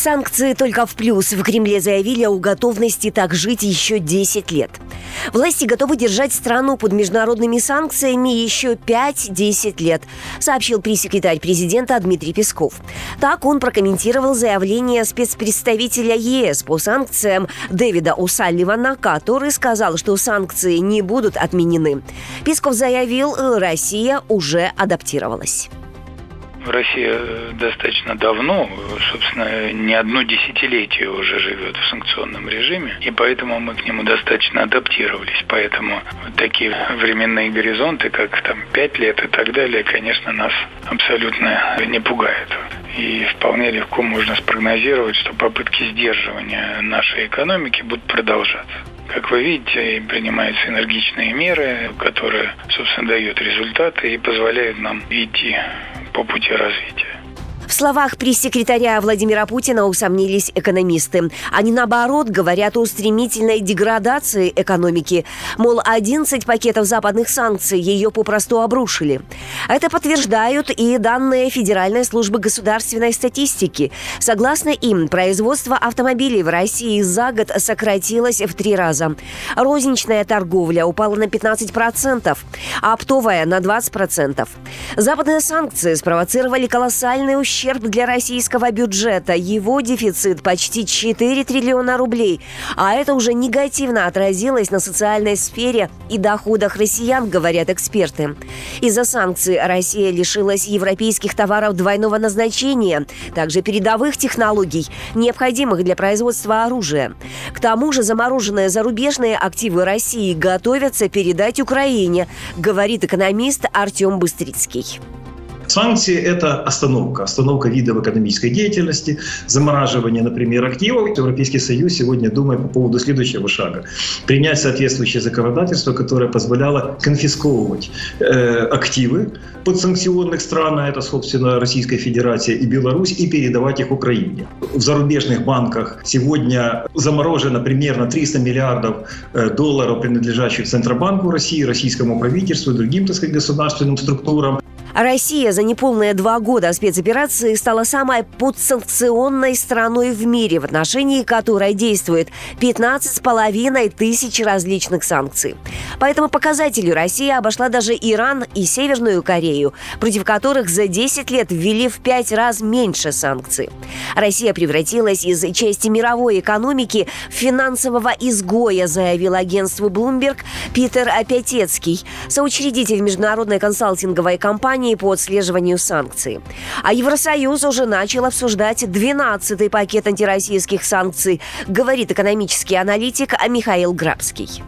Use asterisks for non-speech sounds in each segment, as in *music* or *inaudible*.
Санкции только в плюс. В Кремле заявили о готовности так жить еще 10 лет. Власти готовы держать страну под международными санкциями еще 5-10 лет, сообщил пресс-секретарь президента Дмитрий Песков. Так он прокомментировал заявление спецпредставителя ЕС по санкциям Дэвида Усалливана, который сказал, что санкции не будут отменены. Песков заявил, Россия уже адаптировалась. Россия достаточно давно, собственно, не одно десятилетие уже живет в санкционном режиме, и поэтому мы к нему достаточно адаптировались. Поэтому такие временные горизонты, как там пять лет и так далее, конечно, нас абсолютно не пугают. И вполне легко можно спрогнозировать, что попытки сдерживания нашей экономики будут продолжаться. Как вы видите, принимаются энергичные меры, которые, собственно, дают результаты и позволяют нам идти по пути развития. Словах пресс-секретаря Владимира Путина усомнились экономисты. Они, наоборот, говорят о стремительной деградации экономики. Мол, 11 пакетов западных санкций ее попросту обрушили. Это подтверждают и данные Федеральной службы государственной статистики. Согласно им, производство автомобилей в России за год сократилось в три раза. Розничная торговля упала на 15%, а оптовая на 20%. Западные санкции спровоцировали колоссальный ущерб ущерб для российского бюджета. Его дефицит почти 4 триллиона рублей. А это уже негативно отразилось на социальной сфере и доходах россиян, говорят эксперты. Из-за санкций Россия лишилась европейских товаров двойного назначения, также передовых технологий, необходимых для производства оружия. К тому же замороженные зарубежные активы России готовятся передать Украине, говорит экономист Артем Быстрицкий. Санкции – это остановка, остановка видов экономической деятельности, замораживание, например, активов. Европейский Союз сегодня думает по поводу следующего шага. Принять соответствующее законодательство, которое позволяло конфисковывать э, активы подсанкционных стран, а это, собственно, Российская Федерация и Беларусь, и передавать их Украине. В зарубежных банках сегодня заморожено примерно 300 миллиардов э, долларов, принадлежащих Центробанку России, российскому правительству другим, так сказать, государственным структурам. Россия за неполные два года спецоперации стала самой подсанкционной страной в мире, в отношении которой действует 15,5 тысяч различных санкций. По этому показателю Россия обошла даже Иран и Северную Корею, против которых за 10 лет ввели в пять раз меньше санкций. Россия превратилась из части мировой экономики в финансового изгоя, заявил агентству Bloomberg Питер Опятецкий, соучредитель международной консалтинговой компании компании по отслеживанию санкций. А Евросоюз уже начал обсуждать 12-й пакет антироссийских санкций, говорит экономический аналитик Михаил Грабский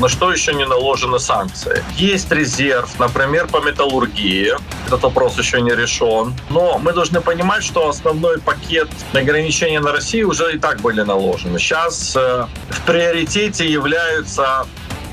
на что еще не наложены санкции. Есть резерв, например, по металлургии. Этот вопрос еще не решен. Но мы должны понимать, что основной пакет ограничений на Россию уже и так были наложены. Сейчас э, в приоритете являются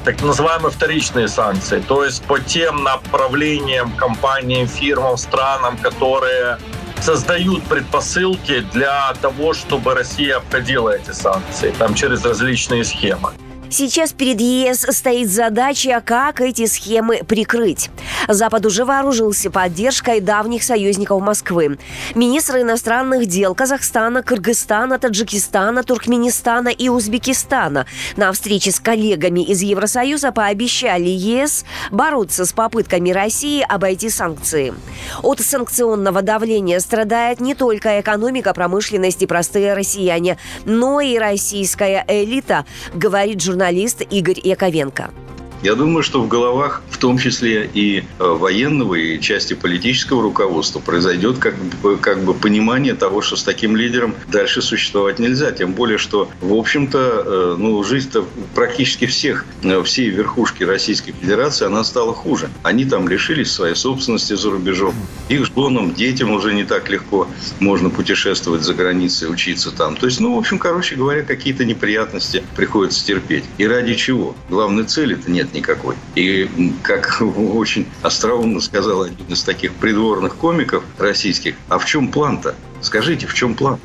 так называемые вторичные санкции, то есть по тем направлениям, компаниям, фирмам, странам, которые создают предпосылки для того, чтобы Россия обходила эти санкции, там через различные схемы. Сейчас перед ЕС стоит задача, как эти схемы прикрыть. Запад уже вооружился поддержкой давних союзников Москвы. Министры иностранных дел Казахстана, Кыргызстана, Таджикистана, Туркменистана и Узбекистана на встрече с коллегами из Евросоюза пообещали ЕС бороться с попытками России обойти санкции. От санкционного давления страдает не только экономика, промышленность и простые россияне, но и российская элита, говорит журналист журналист Игорь Яковенко. Я думаю, что в головах, в том числе и э, военного, и части политического руководства, произойдет как бы, как бы понимание того, что с таким лидером дальше существовать нельзя. Тем более, что, в общем-то, э, ну, жизнь-то практически всех, э, всей верхушки Российской Федерации, она стала хуже. Они там лишились своей собственности за рубежом. Их женам, детям уже не так легко можно путешествовать за границей, учиться там. То есть, ну, в общем, короче говоря, какие-то неприятности приходится терпеть. И ради чего? Главной цели-то никакой. И, как *laughs* очень остроумно сказал один из таких придворных комиков российских, а в чем план-то? Скажите, в чем план?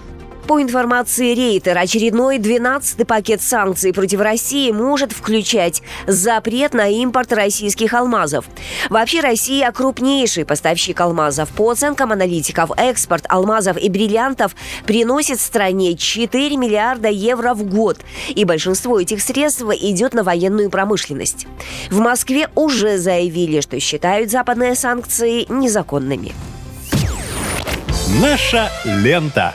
По информации Рейтер, очередной 12-й пакет санкций против России может включать запрет на импорт российских алмазов. Вообще Россия крупнейший поставщик алмазов. По оценкам аналитиков, экспорт алмазов и бриллиантов приносит стране 4 миллиарда евро в год. И большинство этих средств идет на военную промышленность. В Москве уже заявили, что считают западные санкции незаконными. Наша лента.